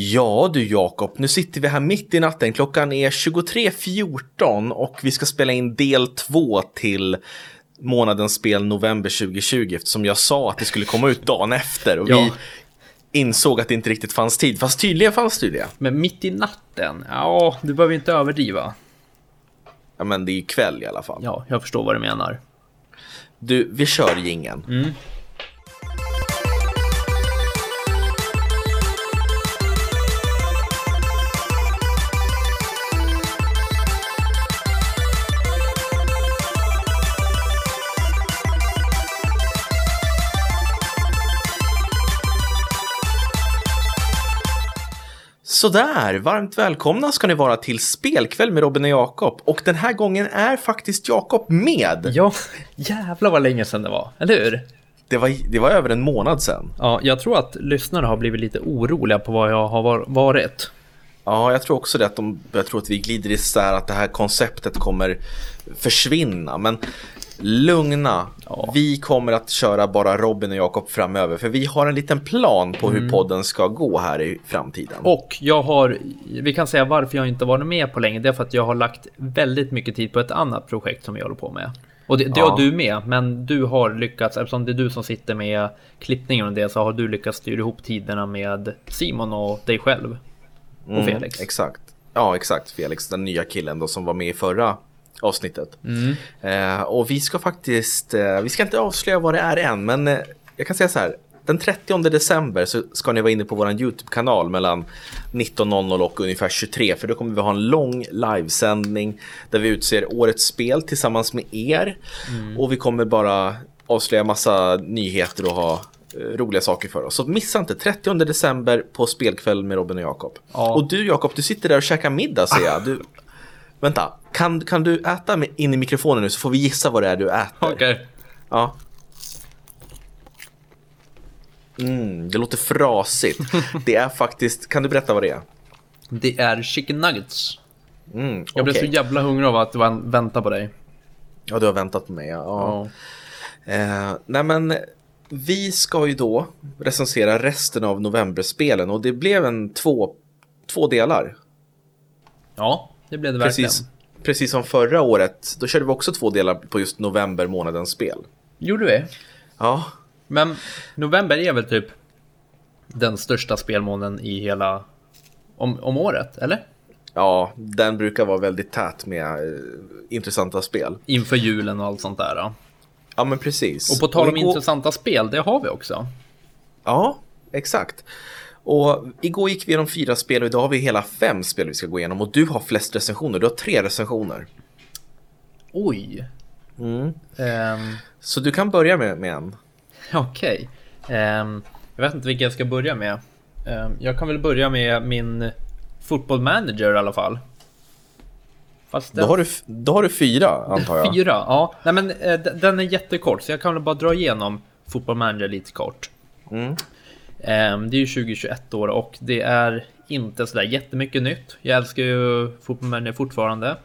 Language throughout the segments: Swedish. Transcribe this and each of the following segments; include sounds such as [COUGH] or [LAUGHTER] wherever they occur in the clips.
Ja du Jakob, nu sitter vi här mitt i natten. Klockan är 23.14 och vi ska spela in del två till månadens spel november 2020 eftersom jag sa att det skulle komma ut dagen efter och Ja. vi insåg att det inte riktigt fanns tid. Fast tydligen fanns det ju det. Men mitt i natten? Ja, du behöver inte överdriva. Ja men det är ju kväll i alla fall. Ja, jag förstår vad du menar. Du, vi kör gingen. Mm. Sådär, varmt välkomna ska ni vara till spelkväll med Robin och Jakob. Och den här gången är faktiskt Jakob med. Ja, jävlar vad länge sedan det var, eller hur? Det var, det var över en månad sedan. Ja, jag tror att lyssnarna har blivit lite oroliga på vad jag har var- varit. Ja, jag tror också det att de, jag tror att vi glider isär att det här konceptet kommer försvinna. Men lugna, Ja. vi kommer att köra bara Robin och Jakob framöver. För vi har en liten plan på hur podden ska gå här i framtiden. Och jag har, vi kan säga varför jag inte varit med på länge, det är för att jag har lagt väldigt mycket tid på ett annat projekt som jag håller på med. Och det, det Ja. har du med, men du har lyckats, eftersom det är du som sitter med klippningen och det, så har du lyckats styra ihop tiderna med Simon och dig själv. Och Mm, Felix. Exakt. Ja, exakt. Felix, den nya killen då som var med i förra avsnittet. Mm. Eh, och vi ska faktiskt, eh, vi ska inte avslöja vad det är än, men eh, jag kan säga så här. Den 30 december så ska ni vara inne på vår YouTube-kanal mellan 19.00 och ungefär 23 för då kommer vi ha en lång livesändning där vi utser årets spel tillsammans med er. Mm. Och vi kommer bara avslöja massa nyheter och ha eh, roliga saker för oss. Så missa inte 30 december på spelkväll med Robin och Jakob. Ja. Och du Jakob, du sitter där och käkar middag ser jag. Du, vänta, kan, kan du äta med- in i mikrofonen nu så får vi gissa vad det är du äter? Okej. Ja. Mm, det låter frasigt. [LAUGHS] Det är faktiskt, kan du berätta vad det är? Det är chicken nuggets. Mm, Jag blev så jävla hungrig av att vän- vänta på dig. Ja, du har väntat på mig. Ja. Ja. Eh, nej men, vi ska ju då recensera resten av novemberspelen och det blev en två, två delar. ja, det blev det verkligen. Precis, precis som förra året. Då körde vi också två delar på just november månadens spel. Gjorde vi? Ja, Men november är väl typ den största spelmånaden i hela om, om året, eller? ja, den brukar vara väldigt tät med eh, intressanta spel. Inför julen och allt sånt där. Då. Ja, men precis. Och på tal om igår- intressanta spel, det har vi också. Ja, exakt. Och igår gick vi igenom fyra spel och idag har vi hela fem spel vi ska gå igenom. Och du har flest recensioner, du har tre recensioner. Oj. Mm. Ehm, Så du kan börja med, med en. Okej. Ehm, jag vet inte vilken jag ska börja med. Ehm, jag kan väl börja med min football manager i alla fall. Fast Då har, du, då har du fyra, antar jag. [LAUGHS] Fyra, ja. Nej men eh, den är jättekort så jag kan väl bara dra igenom Football Manager lite kort. Mm. Ehm, det är ju 2021 år och det är inte sådär jättemycket nytt. Jag älskar ju Football Manager fortfarande.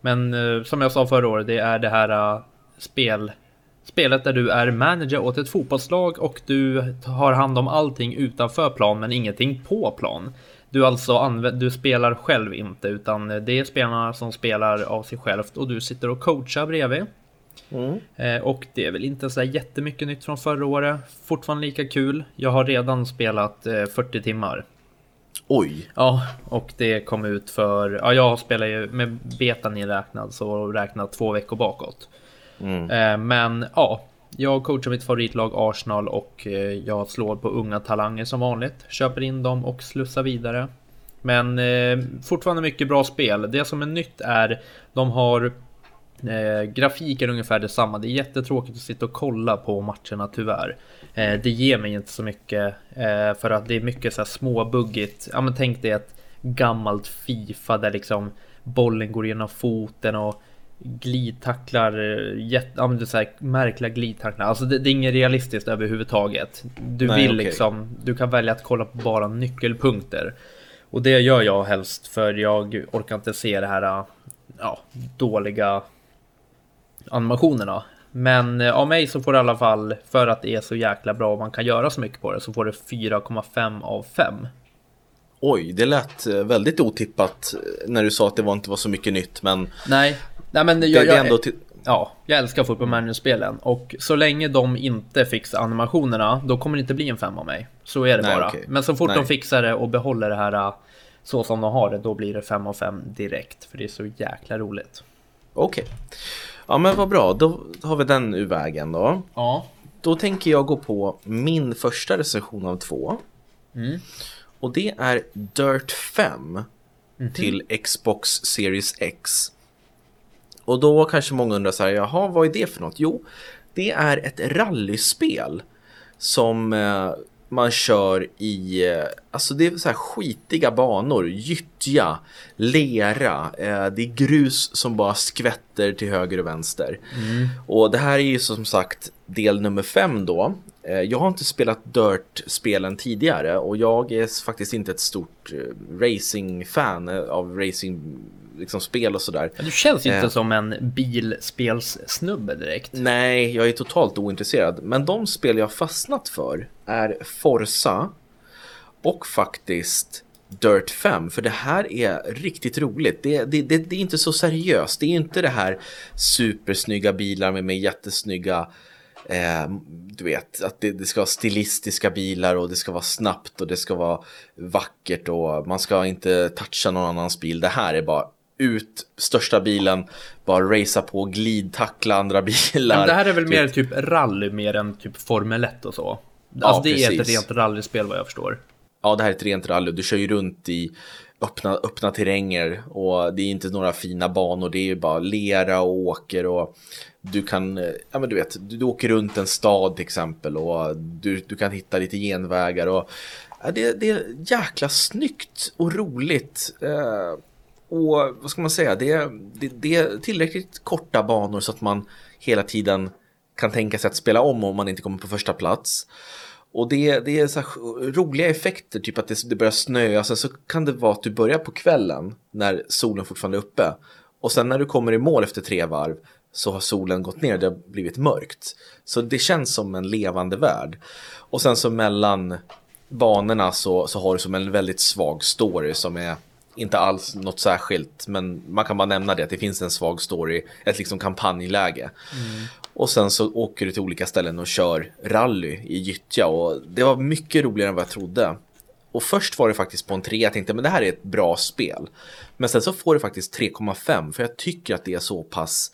Men eh, som jag sa förra året, det är det här eh, spel, spelet där du är manager åt ett fotbollslag och du har hand om allting utanför plan men ingenting på plan. Du alltså använder, du spelar själv inte utan det är spelarna som spelar av sig självt och du sitter och coachar bredvid. Mm. Eh, och det är väl inte så jättemycket nytt från förra året. Fortfarande lika kul. Jag har redan spelat eh, 40 timmar. Oj. Ja, och det kom ut för... Ja, jag spelar ju med betan inräknad så räknat två veckor bakåt. Mm. Eh, men ja, jag coachar mitt favoritlag Arsenal och eh, jag slår på unga talanger som vanligt. Köper in dem och slussar vidare. Men eh, fortfarande mycket bra spel. Det som är nytt är de har Eh, grafiken är ungefär detsamma. Det är jättetråkigt att sitta och kolla på matcherna tyvärr. Eh, det ger mig inte så mycket eh, för att det är mycket så här småbuggigt. Ja men tänk dig ett gammalt Fifa där liksom bollen går genom foten och glidtacklar, eh, jätte, ja, men så här märkliga glidtacklar. Alltså det, det är inget realistiskt överhuvudtaget. Du Nej, vill okej. liksom, du kan välja att kolla på bara nyckelpunkter. Och det gör jag helst för jag orkar inte se det här ja, dåliga animationerna. Men eh, av mig så får det i alla fall, för att det är så jäkla bra och man kan göra så mycket på det, så får det 4,5 av 5. Oj, det lät eh, väldigt otippat eh, när du sa att det var inte var så mycket nytt, men Nej, nej men jag, det, jag, till... ja, jag älskar Football Manager-spelen och så länge de inte fixar animationerna, då kommer det inte bli en fem av mig. Så är det Nej, bara. okej. Men så fort Nej. de fixar det och behåller det här så som de har det, då blir det fem av fem direkt. För det är så jäkla roligt. Okej. Ja, men vad bra. Då har vi den ur vägen då. Ja. Då tänker jag gå på min första recension av två. Mm. Och det är Dirt 5 Mhm. till Xbox Series X. Och då kanske många undrar så här, jaha, vad är det för något? Jo, det är ett rallyspel som eh, man kör i, eh, alltså det är så här skitiga banor, gyttja, lera, eh, det är grus som bara skvätter till höger och vänster. Och det här är ju som sagt del nummer fem då. Eh, Jag har inte spelat Dirt-spelen tidigare och jag är faktiskt inte ett stort racing-fan av racing liksom spel och sådär. Men Du känns inte Eh. som en bilspelssnubbe direkt. Nej, jag är totalt ointresserad. Men de spel jag fastnat för är Forza och faktiskt Dirt 5. För det här är riktigt roligt. Det, det, det, det är inte så seriöst. Det är inte det här supersnygga bilar med, med jättesnygga Eh, du vet, att det, det ska vara stilistiska bilar och det ska vara snabbt och det ska vara vackert och man ska inte toucha någon annans bil. Det här är bara ut största bilen, bara racea på, glidtackla andra [LAUGHS] bilar. Men det här är väl mer typ rally mer än typ Formel 1 och så. Ja, Alltså det är ett precis. rent rallyspel vad jag förstår. Ja, det här är ett rent rally. Du kör ju runt i öppna, öppna terränger och det är inte några fina banor. Det är ju bara lera och åker och du kan, ja men du vet, du, du åker runt en stad till exempel och du, du kan hitta lite genvägar och ja, det, det är jäkla snyggt och roligt. Eh, och vad ska man säga, det, det, det är tillräckligt korta banor så att man hela tiden kan tänka sig att spela om om man inte kommer på första plats. Och det, det är så roliga effekter, typ att det, det börjar snöa, sen så kan det vara att du börjar på kvällen när solen fortfarande är uppe. Och sen när du kommer i mål efter tre varv så har solen gått ner, det har blivit mörkt. Så det känns som en levande värld. Och sen så mellan banorna så, så har du som en väldigt svag story som är inte alls något särskilt, men man kan bara nämna det att det finns en svag story, ett liksom kampanjläge. Och sen så åker du till olika ställen och kör rally i gyttja och det var mycket roligare än vad jag trodde. Och först var det faktiskt på en 3, jag tänkte men det här är ett bra spel. Men sen så får det faktiskt 3,5 för jag tycker att det är så pass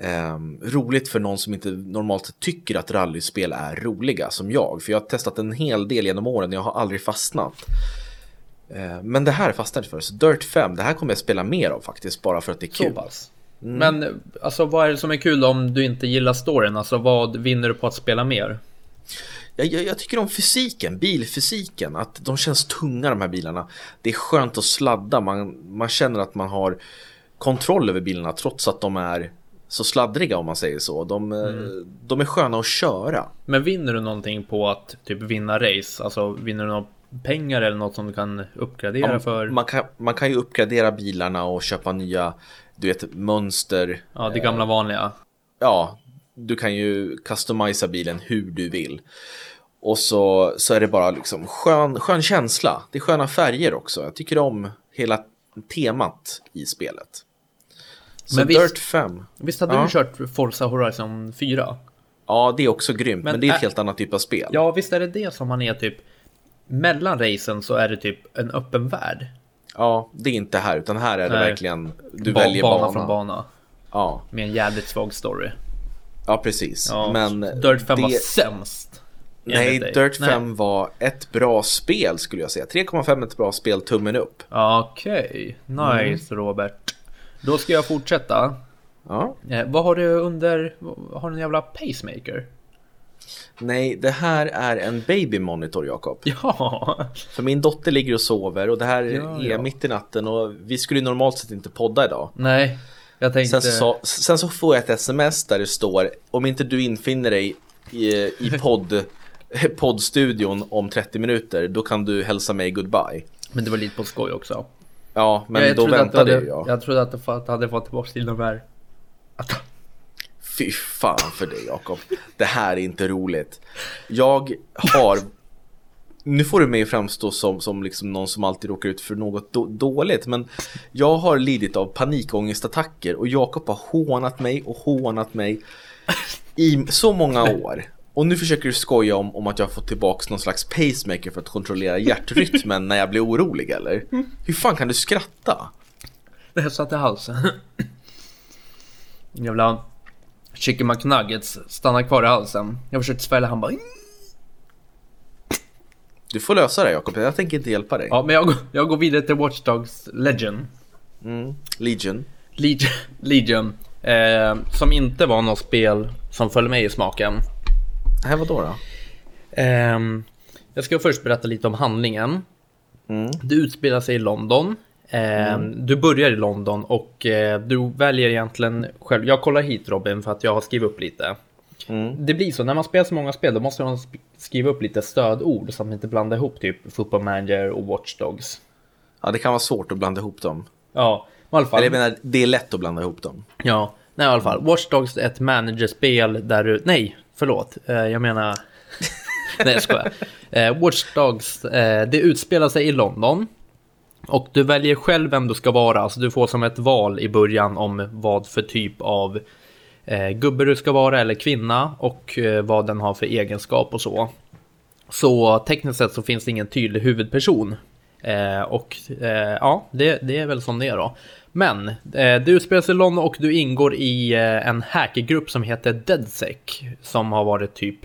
ehm, roligt för någon som inte normalt tycker att rallyspel är roliga som jag. För jag har testat en hel del genom åren och jag har aldrig fastnat. Eh, Men det här fastnade jag för. Så Dirt 5, det här kommer jag spela mer av faktiskt bara för att det är kul. pass. Men alltså vad är det som är kul om du inte gillar storyn? Alltså vad vinner du på att spela mer? Jag, jag, jag tycker om fysiken, bilfysiken, att de känns tunga de här bilarna. Det är skönt att sladda, man, man känner att man har kontroll över bilarna trots att de är så sladdriga om man säger så. De, eh, de är sköna att köra. Men vinner du någonting på att typ vinna race? Alltså vinner du några pengar eller något som du kan uppgradera för? Man kan, man kan ju uppgradera bilarna och köpa nya, du vet, mönster. Ja, det gamla vanliga. ja, du kan ju customisa bilen hur du vill. Och så, så är det bara liksom skön, skön känsla. Det är sköna färger också. Jag tycker om hela temat i spelet. Så Men visst- Dirt 5. Visst hade Ja. du kört Forza Horizon 4? Ja, det är också grymt. Men, Men det är ett helt annat typ av spel. Ja, visst är det det som man är typ mellan racen så är det typ en öppen värld. Ja, det är inte här. Utan här är det Nej. verkligen, du Ba- väljer bana bana. från bana. Ja, Med en jävligt svag story. ja, precis. Ja, Men Dirt 5 var det- sämst. Nej. Dirt 5 var ett bra spel skulle jag säga. 3,5 är ett bra spel, tummen upp. Okej, nice Mm. Robert. Då ska jag fortsätta. Ja. Eh, vad har du under... Har du en jävla pacemaker? Nej, det här är en baby monitor, Jakob. Ja, För min dotter ligger och sover och det här Ja, är ja. mitt i natten och vi skulle normalt sett inte podda idag. nej. Jag tänkte... Sen så, sen så får jag ett sms där det står om inte du infinner dig i, i podd, [LAUGHS] poddstudion om 30 minuter då kan du hälsa mig goodbye. Men det var lite på skoj också. Ja, men jag då väntade hade, jag. Jag trodde att du hade fått tillbaka till de här... Att, Fy fan för dig Jakob. Det här är inte roligt. Jag har nu får du mig att framstå som, som liksom någon som alltid råkar ut för något då, dåligt. Men jag har lidit av panikångestattacker och Jakob har hånat mig och hånat mig i så många år. Och nu försöker du skoja om, om att jag har fått tillbaka någon slags pacemaker för att kontrollera hjärtrytmen när jag blir orolig eller? Hur fan kan du skratta? Det här satt i halsen. Jävla Chicken McNuggets stannar kvar i halsen. Jag försökte svälja, han bara... Du får lösa det Jakob, jag tänker inte hjälpa dig. Ja, men jag, jag går vidare till Watch Dogs Legend. Mm. Legion. Legion. [LAUGHS] Legion. Eh, som inte var något spel som föll mig i smaken. Nej, vadå då? Eh, jag ska först berätta lite om handlingen. Mm. Det utspelar sig i London. Eh, Mm. Du börjar i London och eh, du väljer egentligen själv. Jag kollar hit Robin för att jag har skrivit upp lite. Mm. Det blir så, när man spelar så många spel då måste man sk- skriva upp lite stödord så att man inte blandar ihop typ Football Manager och Watch Dogs. Ja, det kan vara svårt att blanda ihop dem. Ja, i alla fall. Eller jag menar, det är lätt att blanda ihop dem. Ja, nej i alla fall. Watch Dogs är ett managerspel där du... Nej, förlåt. Eh, jag menar... [LAUGHS] nej, jag skojar. Eh, Watch Dogs, eh, det utspelar sig i London. Och du väljer själv vem du ska vara. Alltså du får som ett val i början om vad för typ av eh, gubbe du ska vara eller kvinna och eh, vad den har för egenskap och så. Så tekniskt sett så finns det ingen tydlig huvudperson. Eh, och eh, ja, det, det är väl som det är då. Men eh, du spelar sig i London och du ingår i eh, en hackergrupp som heter DeadSec. Som har varit typ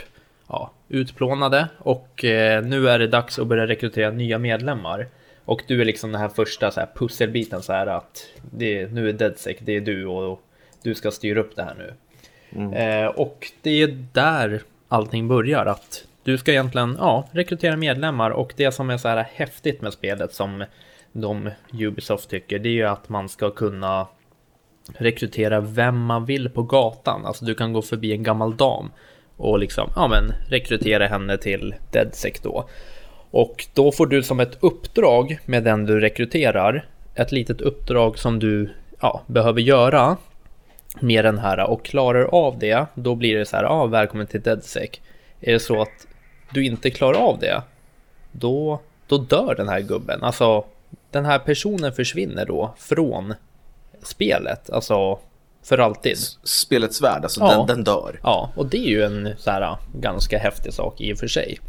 ja, utplånade och eh, nu är det dags att börja rekrytera nya medlemmar. Och du är liksom den här första så här, pusselbiten så här att det, nu är DeadSec, det är du och du ska styra upp det här nu. Eh, och det är där allting börjar. Att du ska egentligen ja, rekrytera medlemmar och det som är så här häftigt med spelet som de Ubisoft tycker det är ju att man ska kunna rekrytera vem man vill på gatan. Alltså du kan gå förbi en gammal dam och liksom ja, men rekrytera henne till DeadSec då. Och då får du som ett uppdrag med den du rekryterar ett litet uppdrag som du ja, behöver göra med den här och klarar av det, då blir det så här, ja, välkommen till DeadSec. Är det så att du inte klarar av det, då, då dör den här gubben. Alltså, den här personen försvinner då från spelet, alltså för alltid. Spelets värld, alltså Ja. den, den dör. Ja, och det är ju en så här ganska häftig sak i och för sig.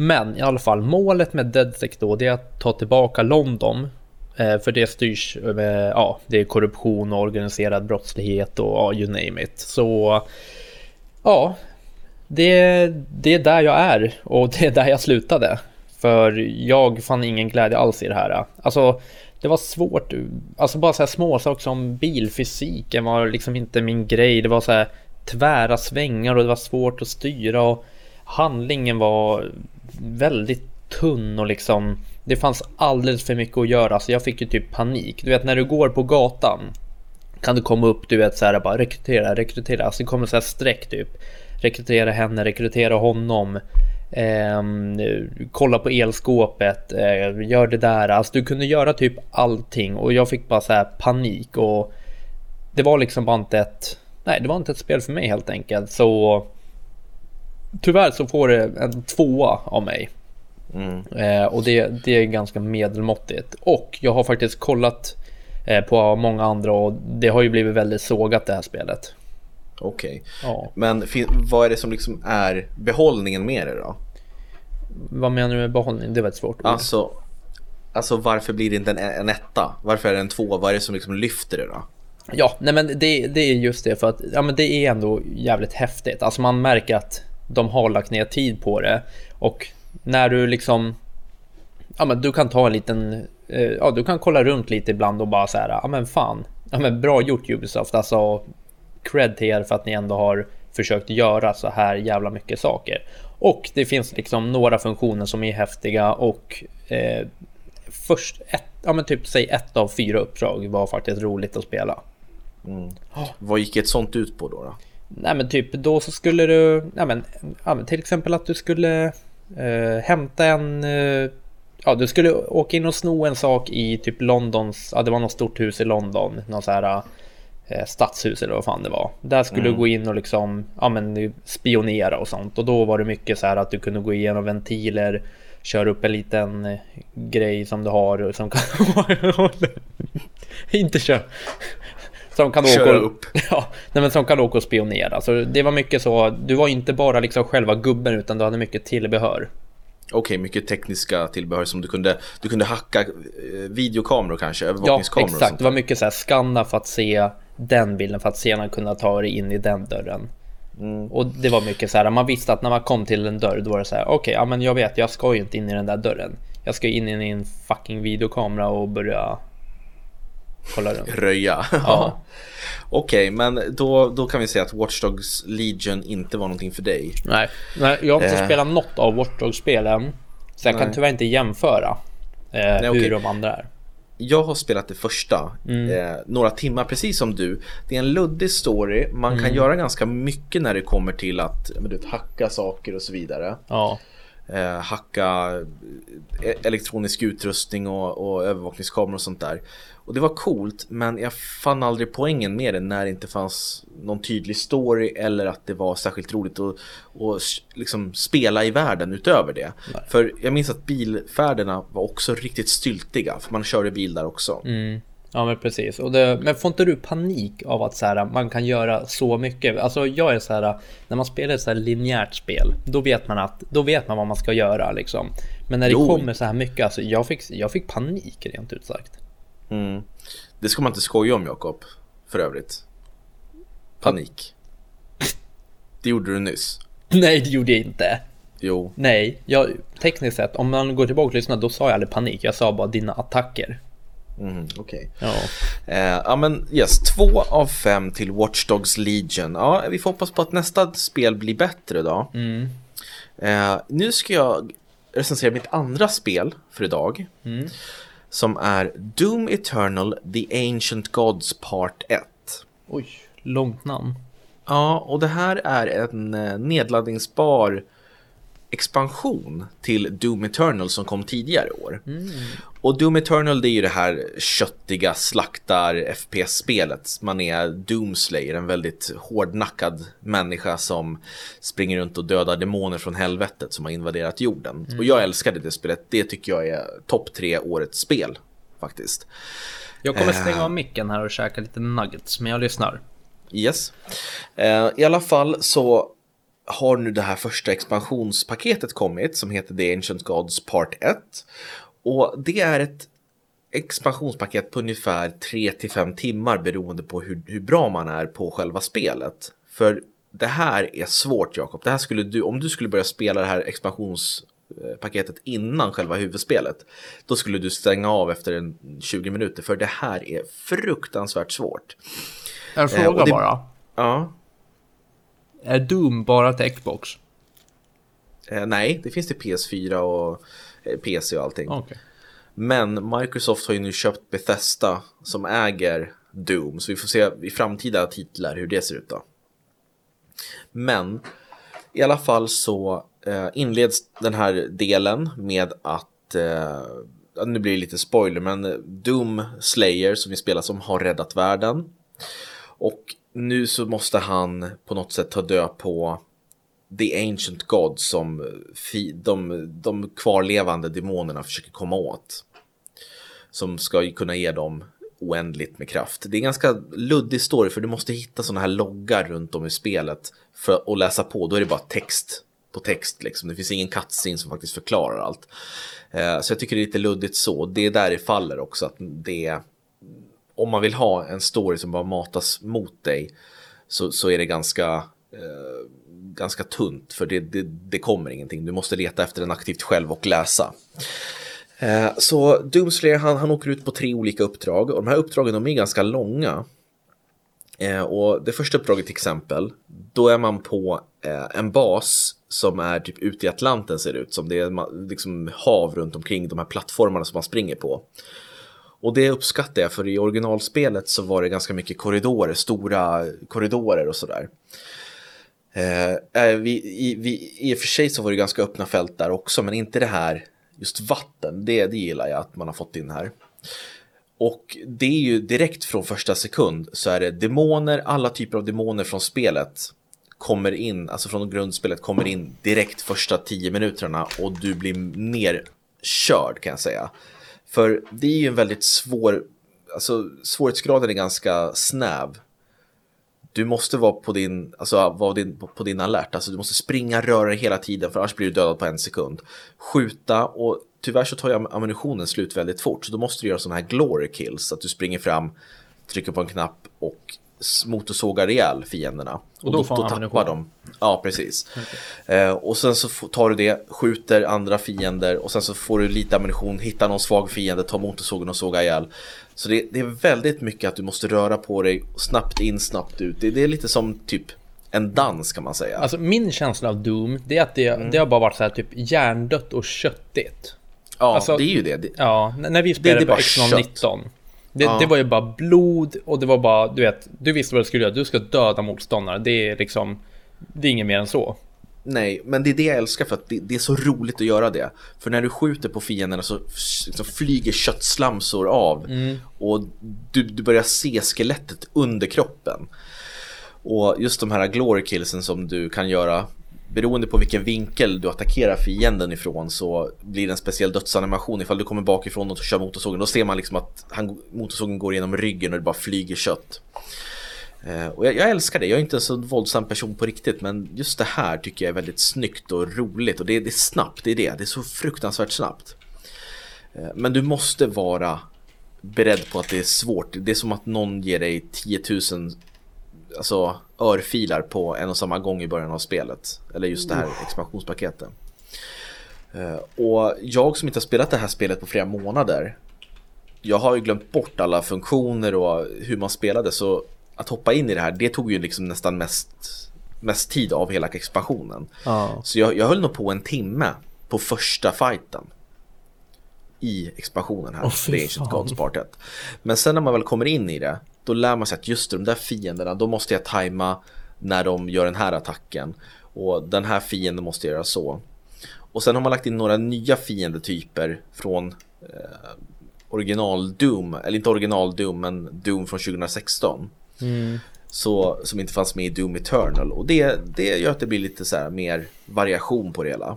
Men i alla fall, målet med DeadSec då, det är att ta tillbaka London. Eh, för det styrs med, ja, det är korruption och organiserad brottslighet och ja, you name it. Så, ja, det, det är där jag är och [LAUGHS] det är där jag slutade. För jag fann ingen glädje alls i det här. Alltså, det var svårt. Alltså bara så här små saker som bilfysiken var liksom inte min grej. Det var så här tvära svängar och det var svårt att styra och handlingen var väldigt tunn och liksom det fanns alldeles för mycket att göra så jag fick ju typ panik. Du vet när du går på gatan kan du komma upp, du vet så här bara rekrytera, rekrytera. Alltså det kommer så här streck typ. Rekrytera henne, rekrytera honom. Eh, kolla på elskåpet, eh, gör det där. Alltså du kunde göra typ allting och jag fick bara så här panik och det var liksom bara inte ett, nej det var inte ett spel för mig helt enkelt. Så tyvärr så får det en tvåa av mig. Mm. Eh, och det, det är ganska medelmåttigt. Och jag har faktiskt kollat eh, på många andra och det har ju blivit väldigt sågat det här spelet. Okej. Ja. Men vad är det som liksom är behållningen med det då? Vad menar du med behållning? Det var ett svårt. Alltså, alltså varför blir det inte en, en etta? Varför är det en två? Vad är det som liksom lyfter det då? Ja, nej men det, det är just det för att ja, men det är ändå jävligt häftigt. Alltså man märker att de har lagt ner tid på det. Och när du liksom ja men du kan ta en liten eh, ja du kan kolla runt lite ibland och bara så här ja men fan ja men bra gjort Ubisoft. Alltså cred till er för att ni ändå har försökt göra så här jävla mycket saker. Och det finns liksom några funktioner som är häftiga och eh, först ett ja men typ säg ett av fyra uppdrag var faktiskt roligt att spela. Vad gick ett sånt ut på då? då? Nej men typ då så skulle du, ja men, ja, men till exempel att du skulle eh, hämta en, eh, ja du skulle åka in och sno en sak i typ Londons, ja det var något stort hus i London, någon så här eh, stadshus eller vad fan det var. Där skulle Mm. du gå in och liksom ja, men, spionera och sånt. Och då var det mycket så här att du kunde gå igenom ventiler, köra upp en liten eh, grej som du har som kan... [LAUGHS] [LAUGHS] Inte kör. Som kan Köra åka och, upp. [LAUGHS] Ja, nej, men som kan åka och spionera. Så det var mycket så. Du var inte bara liksom själva gubben utan du hade mycket tillbehör. Okej, mycket tekniska tillbehör som du kunde, du kunde hacka eh, videokameror kanske, Ja, övervakningskameror och exakt. Det var mycket så här skanna för att se den bilden för att sedan kunna ta dig in i den dörren. Mm. Och det var mycket så här, man visste att när man kom till en dörr då var det så här, okej, ja men jag vet, jag ska ju inte in i den där dörren. Jag ska in i en fucking videokamera och börja kolla runt. Röja. Ja. [LAUGHS] Okej, men då, då kan vi säga att Watch Dogs Legion inte var någonting för dig. Nej, nej, jag har inte Eh. spelat något av Watch Dogs-spelen. Så jag kan Nej. tyvärr inte jämföra eh, hur okej. de andra är. Jag har spelat det första, Mm. eh, några timmar precis som du. Det är en luddig story, man Mm. kan göra ganska mycket när det kommer till att men, du vet, hacka saker och så vidare. Ja, Eh, hacka eh, elektronisk utrustning och, och övervakningskameror och sånt där. Och det var coolt, men jag fann aldrig poängen med det när det inte fanns någon tydlig story eller att det var särskilt roligt att, att liksom spela i världen utöver det. Nej. För jag minns att bilfärderna var också riktigt styltiga, för man körde bil där också. mm. ja men precis. Och det, men får inte du panik av att så här, man kan göra så mycket? Alltså jag är så här, när man spelar ett så här linjärt spel, då vet man att då vet man vad man ska göra liksom. Men när det Jo. kommer så här mycket, alltså jag fick, jag fick panik rent ut sagt. Mm. Det ska man inte skoja om Jakob, för övrigt. Panik. [LAUGHS] Det gjorde du nyss. Nej, det gjorde jag inte. Jo, Nej, jag, tekniskt sett, om man går tillbaka och lyssnar, då sa jag aldrig panik. Jag sa bara dina attacker. mm, okej. Ja, Eh, ja men yes, två av fem till Watch Dogs Legion. Ja, vi får hoppas på att nästa spel blir bättre då. mm, Eh, nu ska jag recensera mitt andra spel för idag. mm. Som är Doom Eternal The Ancient Gods Part 1. Oj, långt namn. Ja, och det här är en eh, nedladdningsbar expansion till Doom Eternal som kom tidigare i år. Och Doom Eternal det är ju det här köttiga slaktar FPS-spelet. Man är Doomslayer, en väldigt hårdnackad människa som springer runt och dödar demoner från helvetet som har invaderat jorden. Och jag älskade det spelet, det tycker jag är topp tre årets spel faktiskt. Jag kommer Eh. stänga av micken här och käka lite nuggets, men jag lyssnar. Yes. Eh, I alla fall så har nu det här första expansionspaketet kommit som heter The Ancient Gods Part 1. Och det är ett expansionspaket på ungefär 3-5 timmar beroende på hur, hur bra man är på själva spelet. För det här är svårt Jakob. Det här skulle du, om du skulle börja spela det här expansionspaketet innan själva huvudspelet. Då skulle du stänga av efter en 20 minuter för det här är fruktansvärt svårt. En fråga och det- bara. Ja, Är Doom bara till Xbox? Eh, nej, det finns det PS4 och eh, PC och allting. Okej. Men Microsoft har ju nu köpt Bethesda som äger Doom. Så vi får se i framtida titlar hur det ser ut då. Men i alla fall så eh, inleds den här delen med att eh, nu blir det lite spoiler, men Doom Slayer som vi spelar som har räddat världen. Och nu så måste han på något sätt ta död på The Ancient God som fi, de, de kvarlevande demonerna försöker komma åt. Som ska kunna ge dem oändligt med kraft. Det är en ganska luddig story för du måste hitta sådana här loggar runt om i spelet för att läsa på. Då är det bara text på text liksom. Det finns ingen cutscene som faktiskt förklarar allt. Eh, så jag tycker det är lite luddigt så. Det är där det faller också. Att det om man vill ha en story som bara matas mot dig så, så är det ganska eh, ganska tunt för det, det, det kommer ingenting. Du måste leta efter den aktivt själv och läsa. Eh, så Doomslayer han, han åker ut på tre olika uppdrag och de här uppdragen de är ganska långa. Eh, och det första uppdraget till exempel, då är man på eh, en bas som är typ ute i Atlanten ser det ut som. Det är liksom hav runt omkring de här plattformarna som man springer på. Och det uppskattar jag för i originalspelet så var det ganska mycket korridorer, stora korridorer och sådär. Eh, eh, vi, i, vi, I och för sig så var det ganska öppna fält där också, men inte det här just vatten. Det, det gillar jag att man har fått in här. Och det är ju direkt från första sekund så är det demoner, alla typer av demoner från spelet kommer in, alltså från grundspelet kommer in direkt första tio minuterna och du blir nerkörd kan jag säga. För det är ju en väldigt svår, alltså svårighetsgraden är ganska snäv. Du måste vara på din, alltså vara din, på din alert, alltså du måste springa, röra dig hela tiden för annars blir du dödad på en sekund. Skjuta och tyvärr så tar ju ammunitionen slut väldigt fort så då måste du göra sådana här glory kills, att du springer fram, trycker på en knapp och motorsågar ihjäl fienderna. Och, och då, då, då tappar de. Ja, precis. Okay. Eh, och sen så tar du det, skjuter andra fiender och sen så får du lite ammunition, hitta någon svag fiende, ta motorsågen och såga ihjäl. Så det, det, är väldigt mycket att du måste röra på dig, snabbt in, snabbt ut. Det, det, är lite som typ en dans kan man säga. Alltså min känsla av Doom, det är att det, mm. det har bara varit så här typ hjärndött och köttigt. Ja, alltså, det är ju det. det ja, när vi spelade på X19. Det, ja. det, var ju bara blod och det var bara, du vet, du visste vad du skulle göra. Du ska döda motståndare. Det är liksom, det är inget mer än så. Nej, men det är det jag älskar för att det, det är så roligt att göra det. För när du skjuter på fienderna så liksom flyger köttslamsor av mm. och du, du börjar se skelettet under kroppen. Och just de här glory killsen som du kan göra beroende på vilken vinkel du attackerar fienden ifrån så blir det en speciell dödsanimation. Ifall du kommer bakifrån och kör motorsågen då ser man liksom att han, motorsågen går igenom ryggen och det bara flyger kött. Eh, och jag, jag, älskar det, jag är inte en så våldsam person på riktigt men just det här tycker jag är väldigt snyggt och roligt och det, det är snabbt, det är det, det är så fruktansvärt snabbt. Eh, men du måste vara beredd på att det är svårt, det är som att någon ger dig 10 000 alltså, örfilar på en och samma gång i början av spelet. Eller just det här expansionspaketet. Uh, och jag som inte har spelat det här spelet på flera månader. Jag har ju glömt bort alla funktioner och hur man spelade så att hoppa in i det här det tog ju liksom nästan mest, mest tid av hela expansionen. Oh. Så jag, jag höll nog på en timme på första fighten i expansionen här, oh, The Ancient Gods Part 1. Men sen när man väl kommer in i det då lär man sig att just de där fienderna, då måste jag tajma när de gör den här attacken. Och den här fienden måste göra så. Och sen har man lagt in några nya fiendetyper från eh, original Doom, eller inte original Doom, men Doom från 2016. Mm. Så, som inte fanns med i Doom Eternal. Och det, det gör att det blir lite så här mer variation på det hela.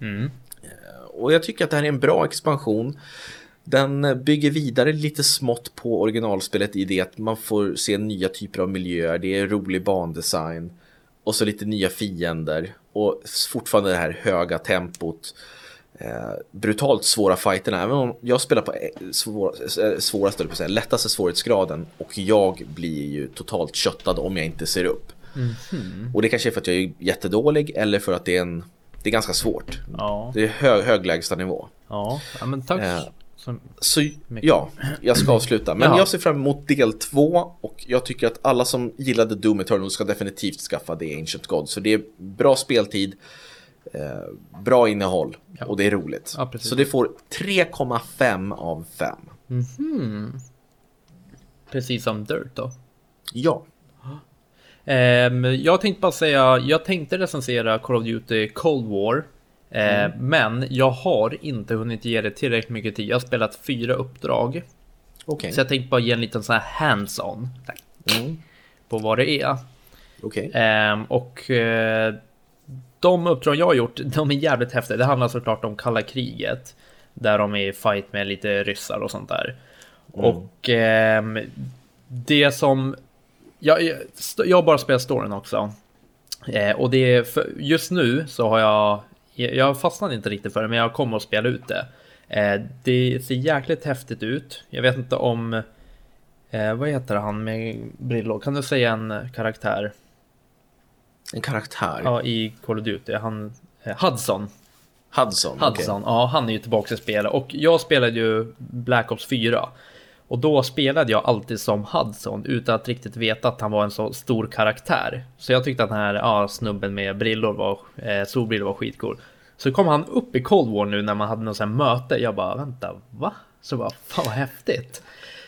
Mm. Eh, och jag tycker att det här är en bra expansion. Den bygger vidare lite smått på originalspelet i det att man får se nya typer av miljöer, det är rolig bandesign och så lite nya fiender och fortfarande det här höga tempot. Eh, brutalt svåra fighterna, även om jag spelar på eh, svår, eh, svåraste, på säga, lättaste svårighetsgraden och jag blir ju totalt köttad om jag inte ser upp. Mm -hmm. Och det kanske är för att jag är jättedålig eller för att det är en det är ganska svårt. Ja. Det är hög, hög lägsta nivå. Ja, ja men tack. Eh, så ja, jag ska avsluta. Men jag ser fram emot del två och jag tycker att alla som gillade Doom Eternal ska definitivt skaffa The Ancient God. Så det är bra speltid, eh, bra innehåll ja. och det är roligt. Ja, så det får 3,5 av 5. Mm -hmm. Precis som Dirt då? Ja. Um, jag tänkte bara säga, jag tänkte recensera Call of Duty Cold War Eh, mm. Men jag har inte hunnit ge det tillräckligt mycket tid. Jag har spelat fyra uppdrag. Okay. Så jag tänkte bara ge en liten sån här hands-on. Mm. På vad det är. Okay. Eh, och eh, de uppdrag jag har gjort, de är jävligt häftiga. Det handlar såklart om kalla kriget. Där de är i fight med lite ryssar och sånt där. Mm. Och eh, det som... Jag, jag, har bara spelat storyn också. Eh, och det är för, just nu så har jag jag fastnade inte riktigt för det, men jag kommer att spela ut det. Eh, det ser jäkligt häftigt ut. Jag vet inte om... Eh, vad heter han med brillor? Kan du säga en karaktär? En karaktär? Ja, i Call of Duty. Han... Eh, Hudson. Hudson? Hudson, okay. ja han är ju tillbaka i spelet. Och jag spelade ju Black Ops 4. Och då spelade jag alltid som Hudson utan att riktigt veta att han var en så stor karaktär. Så jag tyckte att den här ja, snubben med brillor var, eh, solbrillor var skitcool. Så kom han upp i Cold War nu när man hade något sånt möte. Jag bara vänta, va? Så bara fan vad häftigt.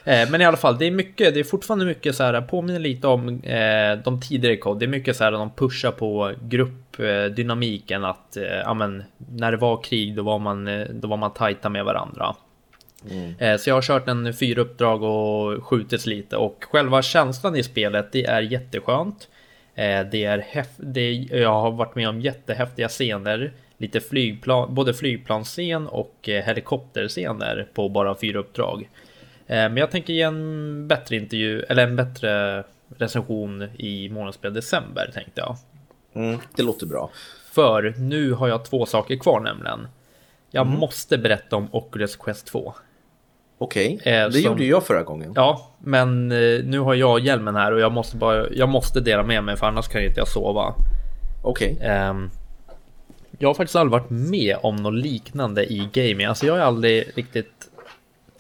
Eh, men i alla fall, det är mycket, det är fortfarande mycket så här, påminner lite om eh, de tidigare kod. Det är mycket så här, de pushar på gruppdynamiken att, eh, ja men, när det var krig då var man, då var man tajta med varandra. Mm. Så jag har kört en fyra uppdrag och skjutits lite och själva känslan i spelet det är jätteskönt. Det är häf- det, jag har varit med om jättehäftiga scener. Lite flygplan, både flygplansscen och helikopterscener på bara fyra uppdrag. Men jag tänker ge en bättre intervju, eller en bättre recension i månadsspel december tänkte jag. Mm, det låter bra. För nu har jag två saker kvar nämligen. Jag mm. måste berätta om Oculus Quest 2. Okej, okay. eh, det som... gjorde jag förra gången. Ja, men eh, nu har jag hjälmen här och jag måste bara, jag måste dela med mig för annars kan inte jag sova. Okej. Okay. Eh, jag har faktiskt aldrig varit med om något liknande i gaming. Alltså jag har aldrig riktigt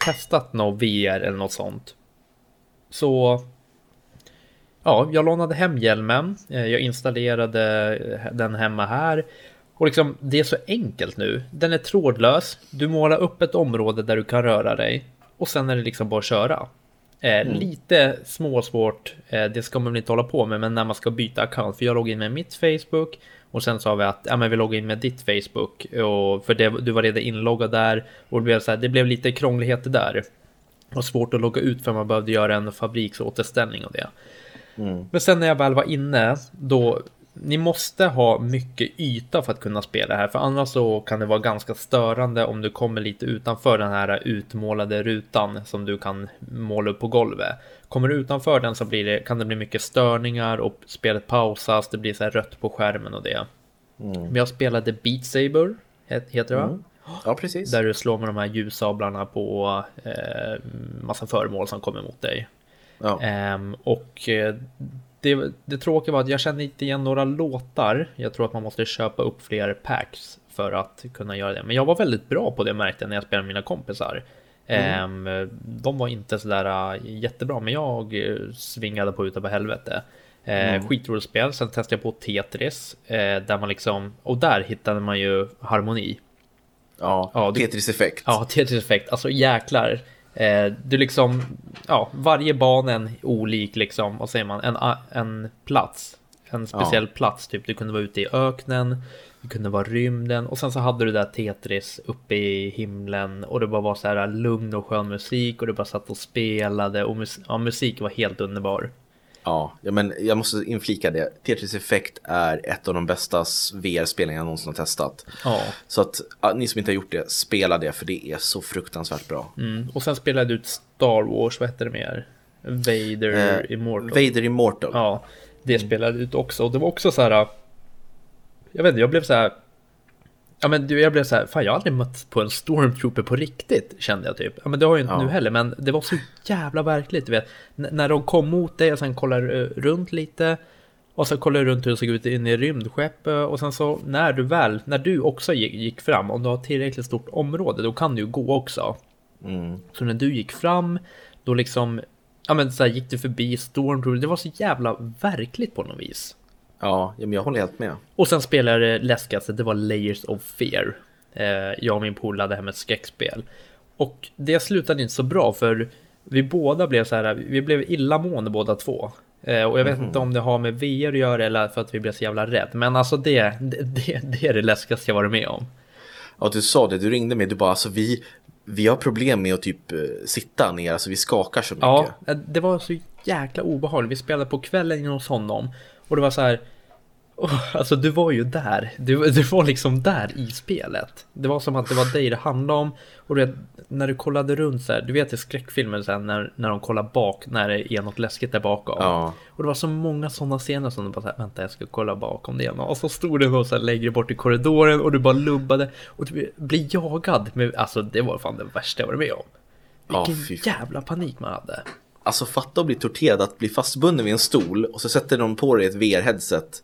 testat något VR eller något sånt. Så ja, jag lånade hem hjälmen. Eh, jag installerade eh, den hemma här. Och liksom, det är så enkelt nu. Den är trådlös. Du målar upp ett område där du kan röra dig. Och sen är det liksom bara att köra. Eh, mm. Lite småsvårt, eh, det ska man väl inte hålla på med, men när man ska byta account. För jag loggar in med mitt Facebook och sen sa vi att ja, men vi loggar in med ditt Facebook. Och för det, du var redan inloggad där och det blev, så här, det blev lite krångligheter där. Och svårt att logga ut för man behövde göra en fabriksåterställning av det. Mm. Men sen när jag väl var inne, då ni måste ha mycket yta för att kunna spela här, för annars så kan det vara ganska störande om du kommer lite utanför den här utmålade rutan som du kan måla upp på golvet. Kommer du utanför den så blir det, kan det bli mycket störningar och spelet pausas, det blir så här rött på skärmen och det. Mm. Men jag spelade Beat Saber, heter det va? Mm. Ja, precis. Där du slår med de här ljussablarna på eh, massa föremål som kommer mot dig. Ja. Um, och eh, det, det tråkiga var att jag kände inte igen några låtar. Jag tror att man måste köpa upp fler packs för att kunna göra det. Men jag var väldigt bra på det märkte när jag spelade med mina kompisar. Mm. Um, de var inte sådär uh, jättebra, men jag uh, svingade på utav helvete. Uh, mm. Skitroligt spel. Sen testade jag på Tetris, uh, där man liksom, och där hittade man ju harmoni. Ja, ja Tetris-effekt. Ja, Tetris-effekt. Alltså jäklar. Eh, du liksom, ja, varje bana är olik liksom, vad säger man, en, en plats. En speciell ja. plats, typ du kunde vara ute i öknen, det kunde vara rymden och sen så hade du där Tetris uppe i himlen och det bara var så här lugn och skön musik och du bara satt och spelade och mus ja, musik var helt underbar. Ja, men jag måste inflika det. Tetris Effect är ett av de bästa VR-spelen jag någonsin har testat. Ja. Så att ni som inte har gjort det, spela det för det är så fruktansvärt bra. Mm. Och sen spelade du ut Star Wars, vad hette det mer? Vader eh, Immortal. Vader Immortal. Ja, det mm. spelade ut också. Och det var också så här. Jag vet inte, jag blev så här Ja men du, jag blev så här, fan jag har aldrig mött på en stormtrooper på riktigt kände jag typ. Ja men det har jag inte ja. nu heller men det var så jävla verkligt du vet. N när de kom mot dig och sen kollar runt lite. Och så kollar du runt hur det såg ut inne i rymdskepp och sen så när du väl, när du också gick, gick fram, om du har tillräckligt stort område då kan du ju gå också. Mm. Så när du gick fram, då liksom, ja men så här, gick du förbi Stormtrooper, det var så jävla verkligt på något vis. Ja, men jag håller helt med. Och sen spelade det läskigaste, det var Layers of Fear. Eh, jag och min polare hade hem ett skräckspel. Och det slutade inte så bra för vi båda blev så här, vi blev illamående båda två. Eh, och jag vet mm. inte om det har med VR att göra eller för att vi blev så jävla rädd. Men alltså det, det, det är det läskigaste jag varit med om. Ja, du sa det, du ringde mig, du bara alltså vi, vi har problem med att typ eh, sitta ner, alltså vi skakar så mycket. Ja, det var så jäkla obehagligt. Vi spelade på kvällen hos honom och det var så här. Oh, alltså du var ju där. Du, du var liksom där i spelet. Det var som att det var dig det handlade om. Och det, när du kollade runt så här. Du vet i skräckfilmer sen när, när de kollar bak. När det är något läskigt där bakom. Ja. Och det var så många sådana scener som du bara så här, vänta jag ska kolla bakom det. Och så stod det och så här, längre bort i korridoren. Och du bara lubbade. Och du blir jagad. Med, alltså det var fan det värsta jag varit med om. Vilken ja, jävla panik man hade. Alltså fatta att bli torterad, att bli fastbunden vid en stol och så sätter de på dig ett VR-headset.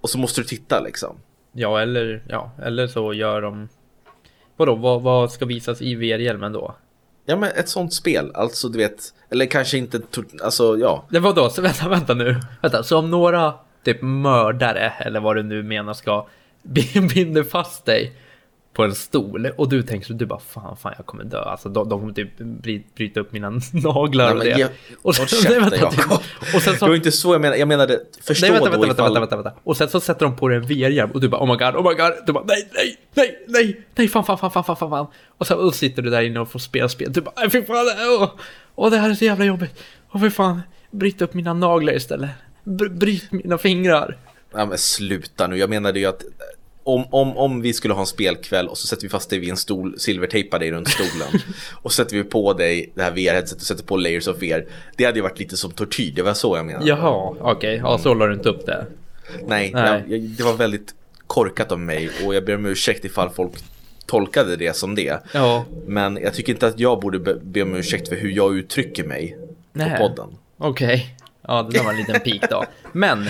Och så måste du titta liksom. Ja, eller, ja, eller så gör de... Vadå, vad, vad ska visas i VR-hjälmen då? Ja, men ett sånt spel, alltså du vet, eller kanske inte, alltså ja. Det var då, så vänta, vänta nu. Vänta, så om några typ mördare, eller vad du nu menar ska, [LAUGHS] binder fast dig på en stol och du tänker du bara fan, fan jag kommer dö. Alltså de, de kommer typ bryta upp mina [LAUGHS] naglar Nej, och det. och, sen, [LAUGHS] nej, vänta, och sen Det så, var inte så jag menade. Jag menade, förstå nej, vänta, då vänta, vänta, vänta, vänta. Och sen så sätter de på dig en VR-hjälm och du bara oh my god, oh my god. Du bara nej, nej, nej, nej, nej, fan, fan, fan, fan, fan, fan. Och så och sitter du där inne och får spela spel. Du bara nej, fy fan, åh, åh, det här är så jävla jobbigt. Åh, fy fan, bryt upp mina naglar istället. Br- Bryt mina fingrar. Ja, men sluta nu. Jag menade ju att om, om, om vi skulle ha en spelkväll och så sätter vi fast dig vid en stol, silvertejpar dig runt stolen [LAUGHS] och sätter vi på dig det här VR-headsetet och sätter på layers of VR. Det hade ju varit lite som tortyr, det var så jag menade. Jaha, okej, ja så la du inte upp det. Nej, Nej. Jag, det var väldigt korkat av mig och jag ber om ursäkt ifall folk tolkade det som det. Ja, Men jag tycker inte att jag borde be, be om ursäkt för hur jag uttrycker mig Nej. på podden. okej. Ja, det där var en liten pik då. Men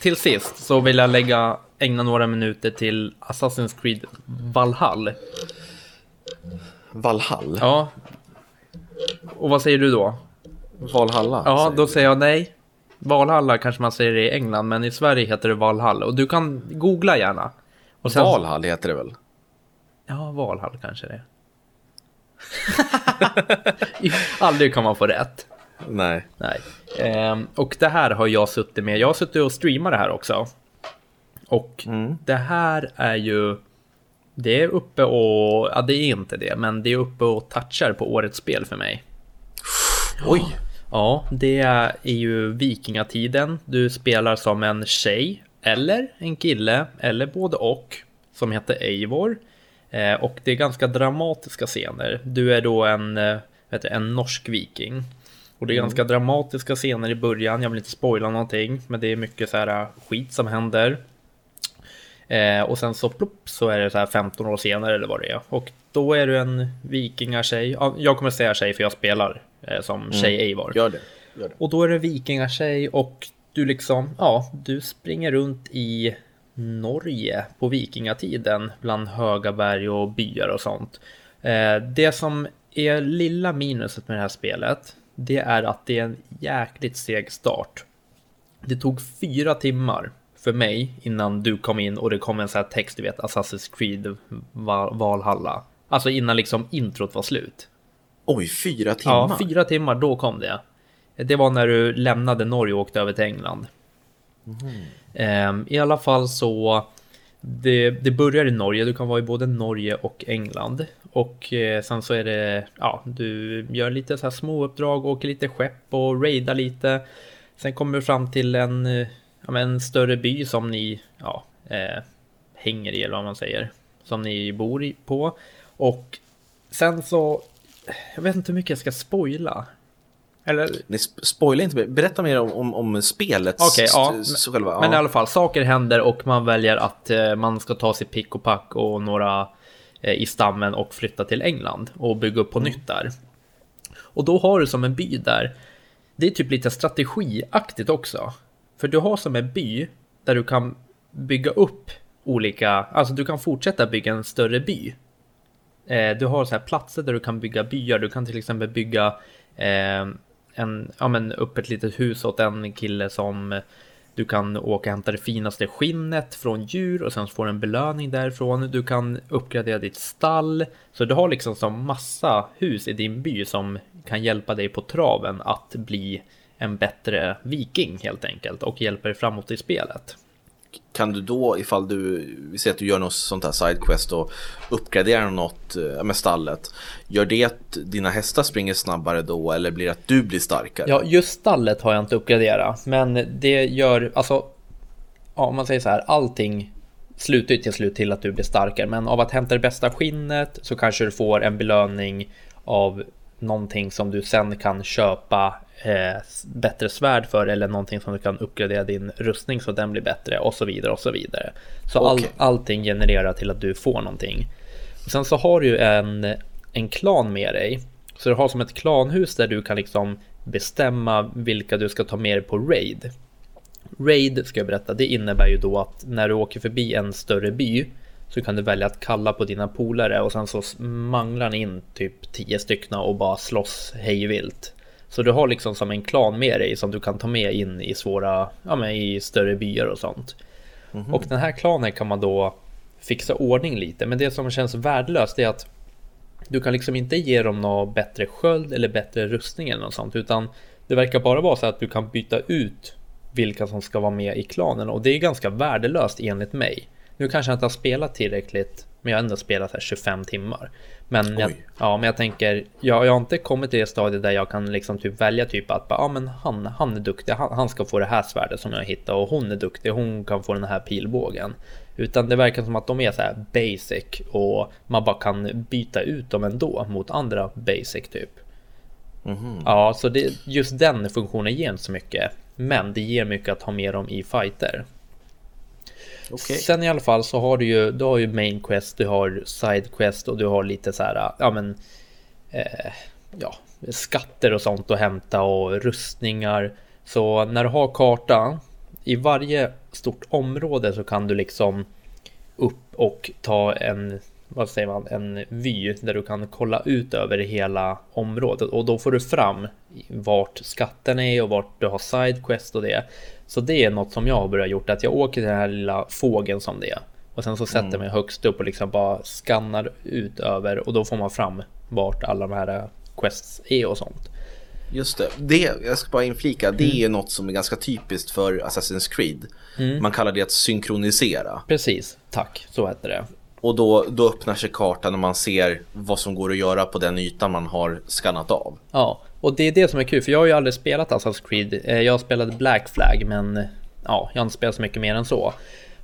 till sist så vill jag lägga, ägna några minuter till Assassin's Creed Valhall. Valhall? Ja. Och vad säger du då? Valhalla? Ja, då säger jag nej. Valhalla kanske man säger i England, men i Sverige heter det Valhall. Och du kan googla gärna. Och sen... Valhall heter det väl? Ja, Valhall kanske det. [LAUGHS] Aldrig kan man få rätt. Nej. Nej. Ehm, och det här har jag suttit med. Jag har suttit och streamat det här också. Och Mm. det här är ju... Det är uppe och... Ja, det är inte det, men det är uppe och touchar på årets spel för mig. Oj! Ja, det är ju vikingatiden. Du spelar som en tjej eller en kille eller både och som heter Eivor. Eh, och det är ganska dramatiska scener. Du är då en, eh, vet du, en norsk viking. Och det är ganska dramatiska scener i början. Jag vill inte spoila någonting, men det är mycket så här eh, skit som händer. Eh, och sen så plopp så är det så här 15 år senare eller vad det är. Och då är du en vikingatjej. Ja, jag kommer säga tjej för jag spelar eh, som tjej Eivor. Gör det. Gör det. Och då är det vikingatjej och du liksom, ja, du springer runt i Norge på vikingatiden bland höga berg och byar och sånt. Eh, det som är lilla minuset med det här spelet, det är att det är en jäkligt seg start. Det tog fyra timmar för mig innan du kom in och det kom en sån här text, du vet, Assassin's Creed Val- Valhalla. Alltså innan liksom introt var slut. Oj, fyra timmar? Ja, fyra timmar, då kom det. Det var när du lämnade Norge och åkte över till England. Ehm, I alla fall så, det, det börjar i Norge, du kan vara i både Norge och England. Och eh, sen så är det, ja, du gör lite så här små uppdrag, åker lite skepp och raidar lite. Sen kommer du fram till en, eh, ja, men en större by som ni, ja, eh, hänger i eller vad man säger. Som ni bor i, på. Och sen så, jag vet inte hur mycket jag ska spoila. Eller, Nej, sp- spoila inte. Berätta mer om, om, om spelet. Okej, ja. s- s- själva. ja. Men i alla fall, saker händer och man väljer att eh, man ska ta sig pick och pack och några eh, i stammen och flytta till England och bygga upp på nytt där. Och då har du som en by där, det är typ lite strategiaktigt också. För du har som en by där du kan bygga upp olika, alltså du kan fortsätta bygga en större by. Eh, du har så här platser där du kan bygga byar. Du kan till exempel bygga eh, en, ja, men upp ett litet hus åt en kille som du kan åka och hämta det finaste skinnet från djur och sen får du en belöning därifrån. Du kan uppgradera ditt stall. Så du har liksom som massa hus i din by som kan hjälpa dig på traven att bli en bättre viking helt enkelt och hjälpa dig framåt i spelet. Kan du då, ifall du, vi säger att du gör något sånt här sidequest och uppgraderar något eh, med stallet. Gör det att dina hästar springer snabbare då eller blir det att du blir starkare? Ja, just stallet har jag inte uppgraderat, men det gör alltså. Ja, om man säger så här, allting slutar ju till slut till att du blir starkare, men av att hämta det bästa skinnet så kanske du får en belöning av någonting som du sen kan köpa eh, bättre svärd för eller någonting som du kan uppgradera din rustning så den blir bättre och så vidare och så vidare. Så all, Okej. allting genererar till att du får någonting. Och sen så har du en, en klan med dig. Så du har som ett klanhus där du kan liksom bestämma vilka du ska ta med dig på raid. Raid ska jag berätta, det innebär ju då att när du åker förbi en större by så kan du välja att kalla på dina polare och sen så manglar ni in typ 10 styckna och bara slåss hejvilt. Så du har liksom som en klan med dig som du kan ta med in i svåra, ja men i större byar och sånt. Och den här klanen kan man då fixa ordning lite. Men det som känns värdelöst är att du kan liksom inte ge dem något bättre sköld eller bättre rustning eller något sånt. Utan det verkar bara vara så att du kan byta ut vilka som ska vara med i klanen. Och det är ganska värdelöst enligt mig. Nu kanske jag inte har spelat tillräckligt, men jag har ändå spelat här 25 timmar. Men jag, ja, men jag tänker, jag, jag har inte kommit till det stadiet där jag kan liksom typ välja typ att ja, men han, han är duktig, han, han ska få det här svärdet som jag hittar och hon är duktig, hon kan få den här pilbågen. Utan det verkar som att de är så här basic och man bara kan byta ut dem ändå mot andra basic typ. Mm. Ja, så det, just den funktionen ger inte så mycket. Men det ger mycket att ha med dem i fighter. Okay. Sen i alla fall så har du ju, du har ju main quest, du har side quest och du har lite så här, ja men, eh, ja, skatter och sånt att hämta och rustningar. Så när du har karta, i varje stort område så kan du liksom upp och ta en, vad säger man, en vy där du kan kolla ut över hela området och då får du fram vart skatten är och vart du har sidequest och det. Så det är något som jag har börjat gjort, att jag åker till den här lilla fågeln som det är. Och sen så sätter jag mm. mig högst upp och liksom bara skannar ut över och då får man fram vart alla de här quests är och sånt. Just det. det, jag ska bara inflika, det mm. är något som är ganska typiskt för Assassin's Creed. Mm. Man kallar det att synkronisera. Precis, tack, så heter det. Och då, då öppnar sig kartan och man ser vad som går att göra på den ytan man har skannat av. Ja, och det är det som är kul, för jag har ju aldrig spelat Assassin's Creed. Eh, jag spelade Black Flag, men ja, jag har inte spelat så mycket mer än så.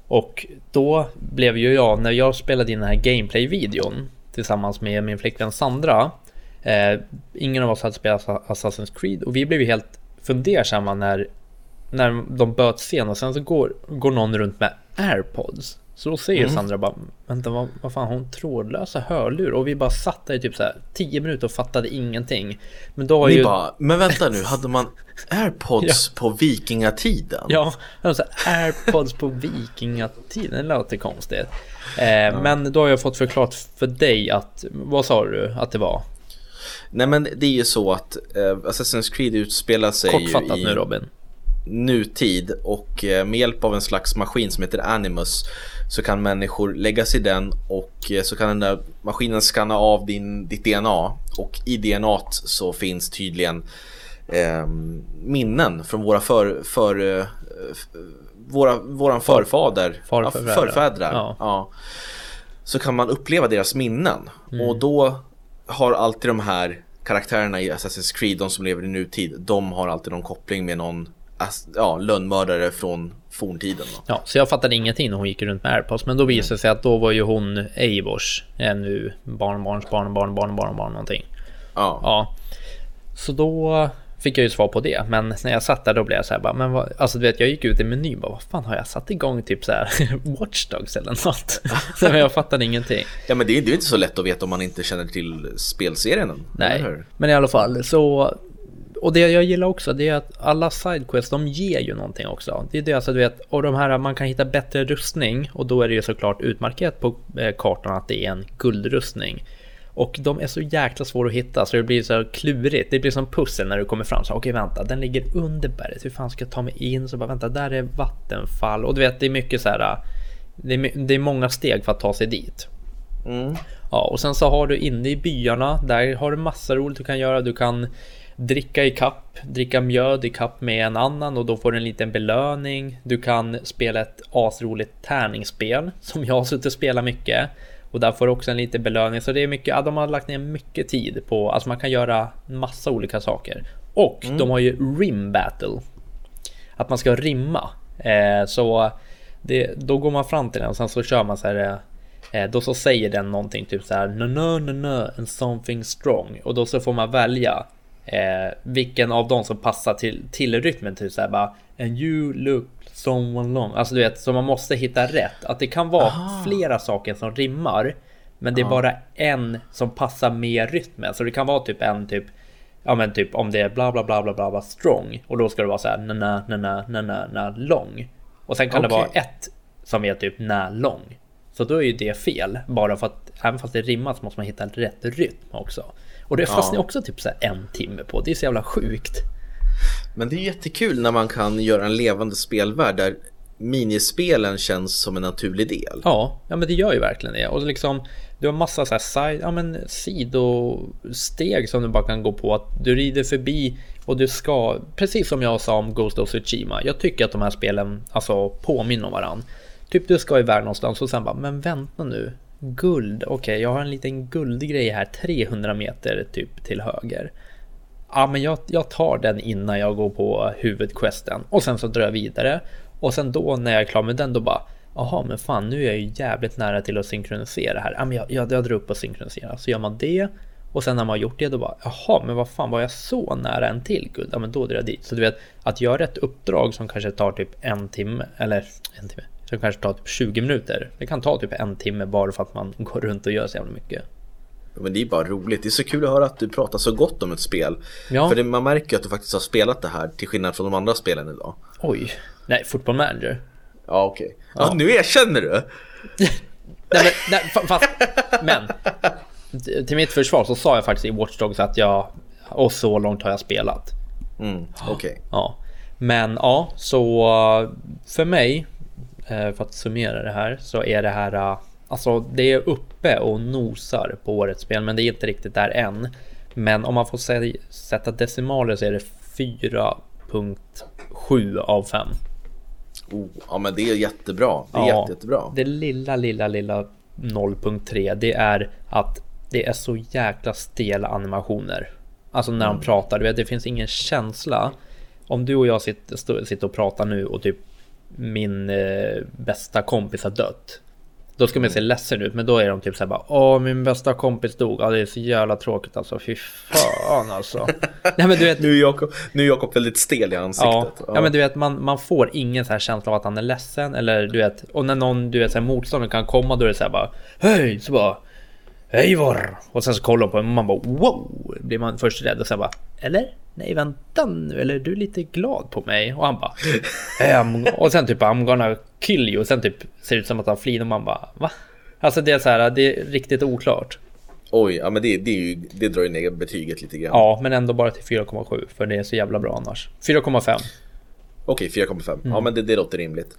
Och då blev ju jag, när jag spelade in den här gameplay-videon tillsammans med min flickvän Sandra. Eh, ingen av oss hade spelat Assassin's Creed och vi blev ju helt fundersamma när, när de böt scen och sen så går, går någon runt med airpods. Så då säger mm. Sandra bara, vänta vad, vad fan har hon trådlösa hörlur? Och vi bara satt där i typ så här 10 minuter och fattade ingenting. Men då har Ni ju... bara, men vänta nu, hade man [LAUGHS] airpods ja. på vikingatiden? Ja, alltså airpods på vikingatiden, det låter konstigt. Eh, ja. Men då har jag fått förklarat för dig att, vad sa du att det var? Nej men det är ju så att eh, Assassin's Creed utspelar sig Kortfattat ju i... nu Robin nutid och eh, med hjälp av en slags maskin som heter Animus så kan människor lägga sig i den och eh, så kan den där maskinen skanna av din, ditt DNA och i DNA så finns tydligen eh, minnen från våra för, för eh, våra, våran förfader, Farfädrar. förfädrar. Ja. ja. Så kan man uppleva deras minnen mm. och då har alltid de här karaktärerna i Assassin's Creed, de som lever i nutid, de har alltid någon koppling med någon ja, lönnmördare från forntiden. Då. Ja, så jag fattade ingenting när hon gick runt med airpods. Men då visade det sig att då var ju hon Eivors, nu barnbarns barnbarn, barnbarn, barn någonting. Ja. ja. Så då fick jag ju svar på det. Men när jag satt där då blev jag så här bara, men vad, alltså du vet jag gick ut i menyn bara, vad fan har jag satt igång typ så här [LAUGHS] Watchdogs eller något? [LAUGHS] så jag fattade ingenting. Ja men det är, är inte så lätt att veta om man inte känner till spelserien. Nej, men i alla fall så och det jag gillar också det är att alla sidequests de ger ju någonting också. Det är det alltså du vet, och de här man kan hitta bättre rustning och då är det ju såklart utmarkerat på eh, kartan att det är en guldrustning. Och de är så jäkla svåra att hitta så det blir så klurigt. Det blir som pussel när du kommer fram. Så okej vänta, den ligger under berget. Hur fan ska jag ta mig in? Så bara vänta, där är vattenfall. Och du vet, det är mycket så här. Det är, det är många steg för att ta sig dit. Mm. Ja, och sen så har du inne i byarna. Där har du massa roligt du kan göra. Du kan dricka i kapp, dricka mjöd i kapp med en annan och då får du en liten belöning. Du kan spela ett asroligt tärningsspel som jag har suttit och spelat mycket. Och där får du också en liten belöning. Så det är mycket, ja, de har lagt ner mycket tid på, alltså man kan göra massa olika saker. Och mm. de har ju rim battle. Att man ska rimma. Eh, så det, då går man fram till den och sen så kör man så här. Eh, då så säger den någonting typ så här. No, no, no, no, and something strong. Och då så får man välja eh, vilken av dem som passar till, till rytmen. Typ såhär bara And you look someone long. Alltså du vet, så man måste hitta rätt. Att det kan vara Aha. flera saker som rimmar. Men det är bara en som passar med rytmen. Så det kan vara typ en typ Ja men typ om det är bla bla bla bla bla, bla strong och då ska det vara så här na na na na na na, na lång. Och sen kan okay. det vara ett som är typ na lång. Så då är ju det fel. Bara för att även fast det rimmar så måste man hitta rätt rytm också. Och det fastnar ja. också typ så en timme på. Det är så jävla sjukt. Men det är jättekul när man kan göra en levande spelvärld där minispelen känns som en naturlig del. Ja, ja men det gör ju verkligen det. Och liksom, du har massa så här side, ja, men sidosteg som du bara kan gå på. Att du rider förbi och du ska, precis som jag sa om Ghost of Tsushima. Jag tycker att de här spelen alltså, påminner om varandra. Typ du ska iväg någonstans och sen bara, men vänta nu. Guld, okej okay, jag har en liten guldgrej här 300 meter typ till höger. Ja men jag, jag tar den innan jag går på huvudquesten och sen så drar jag vidare. Och sen då när jag är klar med den då bara Jaha men fan nu är jag ju jävligt nära till att synkronisera här. Ja men jag, jag, jag drar upp och synkroniserar. Så gör man det och sen när man har gjort det då bara jaha men vad fan var jag så nära en till guld? Ja men då drar jag dit. Så du vet att göra ett uppdrag som kanske tar typ en timme eller en timme som kanske tar typ 20 minuter. Det kan ta typ en timme bara för att man [LAUGHS] går runt och gör så jävla mycket. Men det är bara roligt. Det är så kul att höra att du pratar så gott om ett spel. Ja. För det, man märker ju att du faktiskt har spelat det här till skillnad från de andra spelen idag. Oj. Nej, Football Manager. Ja, okej. Okay. Ja. ja, nu erkänner du. [LAUGHS] nej, men, nej, fast, men. Till mitt försvar så sa jag faktiskt i Watch Dogs att jag... Och så långt har jag spelat. Mm, okej. Okay. Ja. Men ja, så för mig för att summera det här så är det här eh, Alltså det är uppe och nosar på årets spel men det är inte riktigt där än. Men om man får sätta decimaler så är det 4.7 av 5. Oh, ja men det är jättebra. Det är ja, jätte, jättebra. Det lilla, lilla, lilla 0.3 det är att det är så jäkla stela animationer. Alltså när mm. de pratar, du vet det finns ingen känsla. Om du och jag sitter, sitter och pratar nu och typ min eh, bästa kompis har dött. Då ska man se ledsen ut, men då är de typ såhär bara Åh, min bästa kompis dog. Ja, det är så jävla tråkigt alltså. Fy fan alltså. [LAUGHS] Nej, men du vet, nu, är Jakob, nu är Jakob väldigt stel i ansiktet. Ja, ja. ja men du vet, man, man får ingen så här känsla av att han är ledsen. Eller du vet, och när någon du vet, så här, motståndare kan komma, då är det så här bara Hej! Så bara Eivor! Och sen så kollar man på och man bara wow! Blir man först rädd och sen bara Eller? Nej vänta nu, eller du är lite glad på mig? Och han bara [LAUGHS] ehm, Och sen typ I'm gonna kill you och sen typ ser det ut som att han flinar och man bara va? Alltså det är så här, det är riktigt oklart. Oj, ja men det, det, ju, det drar ju ner betyget lite grann. Ja, men ändå bara till 4,7 för det är så jävla bra annars. 4,5. Okej, 4,5. Mm. Ja men det, det låter rimligt.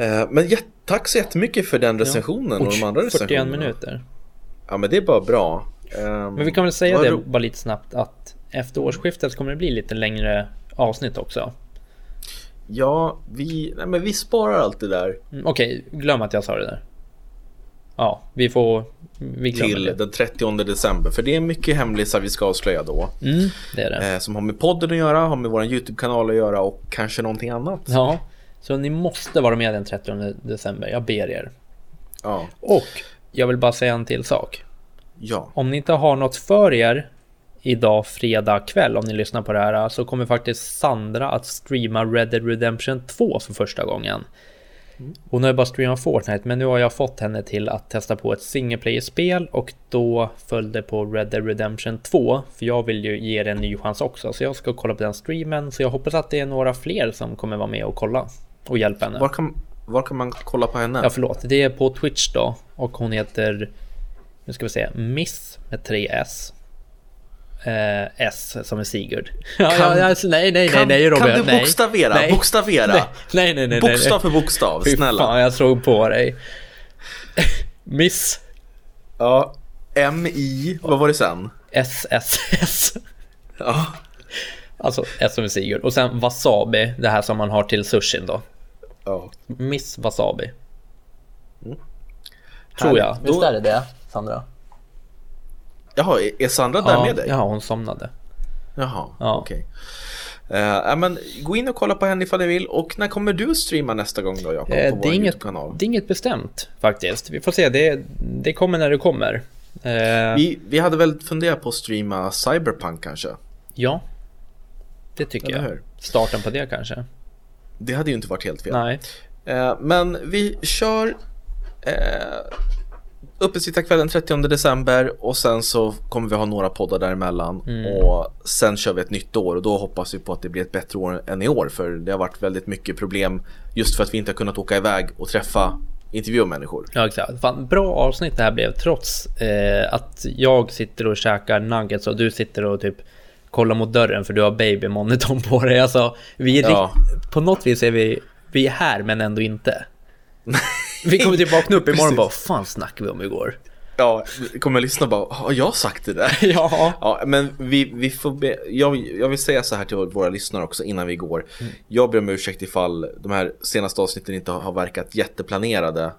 Uh, men ja, tack så jättemycket för den recensionen ja. och, och de andra 41 recensionerna. 41 minuter. Ja men det är bara bra. Um, men vi kan väl säga det bara lite snabbt att efter årsskiftet så kommer det bli lite längre avsnitt också. Ja, vi, nej, men vi sparar allt det där. Mm, Okej, okay, glöm att jag sa det där. Ja, vi får... Vi till det. den 30 december. För det är mycket hemlisar vi ska avslöja då. Mm, det är det. Eh, som har med podden att göra, har med vår YouTube-kanal att göra och kanske någonting annat. Ja, så ni måste vara med den 30 december. Jag ber er. Ja. Och jag vill bara säga en till sak. Ja. Om ni inte har något för er idag fredag kväll om ni lyssnar på det här så kommer faktiskt Sandra att streama Red Dead Redemption 2 för första gången. Hon har ju bara streamat Fortnite men nu har jag fått henne till att testa på ett single player-spel och då följde på Red Dead Redemption 2 för jag vill ju ge det en ny chans också så jag ska kolla på den streamen så jag hoppas att det är några fler som kommer vara med och kolla och hjälpa henne. Var kan, var kan man kolla på henne? Ja förlåt, det är på Twitch då och hon heter nu ska vi se, Miss med 3 S eh, S som är Sigurd. [LAUGHS] Kan, ja, ja, alltså, nej, nej, kan, nej, nej, Robin. Kan du bokstavera? Nej, bokstavera? Nej, nej, nej. nej Bokstav för bokstav, Fy snälla. Fan, jag såg på dig. [LAUGHS] Miss. Ja, M-I, vad var det sen? S, S, S. Ja. Alltså S som är Sigurd. Och sen wasabi, det här som man har till sushin då. Ja. Miss wasabi. Mm. Tror jag. Visst är det det, Sandra? Jaha, är Sandra där ja, med dig? Ja, hon somnade. Jaha, ja. okej. Okay. Uh, eh, men gå in och kolla på henne ifall ni vill. Och när kommer du streama nästa gång då Jakob? Uh, på vår inget, kanal Det är inget bestämt faktiskt. Vi får se, det, det kommer när det kommer. Uh, vi, vi hade väl funderat på att streama Cyberpunk kanske? Ja, det tycker Eller jag. Hur? Starten på det kanske. Det hade ju inte varit helt fel. Nej. men vi kör uppesittarkvällen 30 december och sen så kommer vi ha några poddar däremellan mm. och sen kör vi ett nytt år och då hoppas vi på att det blir ett bättre år än i år för det har varit väldigt mycket problem just för att vi inte har kunnat åka iväg och träffa intervjua människor. Ja exakt. Fan, bra avsnitt det här blev trots eh, att jag sitter och käkar nuggets och du sitter och typ kollar mot dörren för du har babymonitorn på dig. Alltså, vi är ja. på något vis är vi vi är här men ändå inte. [LAUGHS] Vi kommer typ vakna upp imorgon och bara, fan snackade vi om igår? Ja, kommer jag lyssna och bara, har jag sagt det där? [LAUGHS] Ja. Ja, men vi, vi får be, jag, jag vill säga så här till våra lyssnare också innan vi går. Jag ber om ursäkt ifall de här senaste avsnitten inte har, verkat jätteplanerade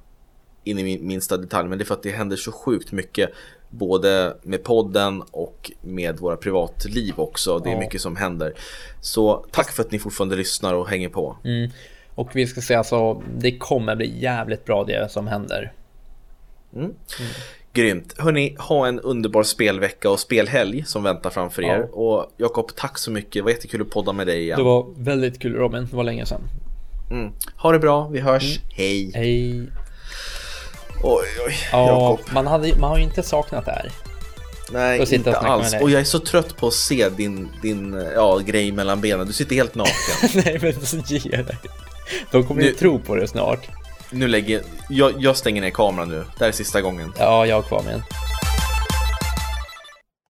in i min, minsta detalj. Men det är för att det händer så sjukt mycket både med podden och med våra privatliv också. Det är Ja. mycket som händer. Så tack för att ni fortfarande lyssnar och hänger på. Mm. Och vi ska säga så, det kommer bli jävligt bra det som händer. Grymt. Hörni, ha en underbar spelvecka och spelhelg som väntar framför er. Ja. Och Jakob, tack så mycket. Det var jättekul att podda med dig igen. Det var väldigt kul Robin, det var länge sedan. Mm. Ha det bra, vi hörs. Hej. Hej. Oj, oj, Ja, Jakob. man, hade, man har ju inte saknat det här. Nej, Och och inte med alls. Och jag är så trött på att se din, din ja, grej mellan benen. Du sitter helt naken. [LAUGHS] Nej men ge dig. De kommer ju Nu- tro på det snart. nu lägger jag, jag stänger ner kameran nu. Det här är sista gången. Ja, jag har kvar en.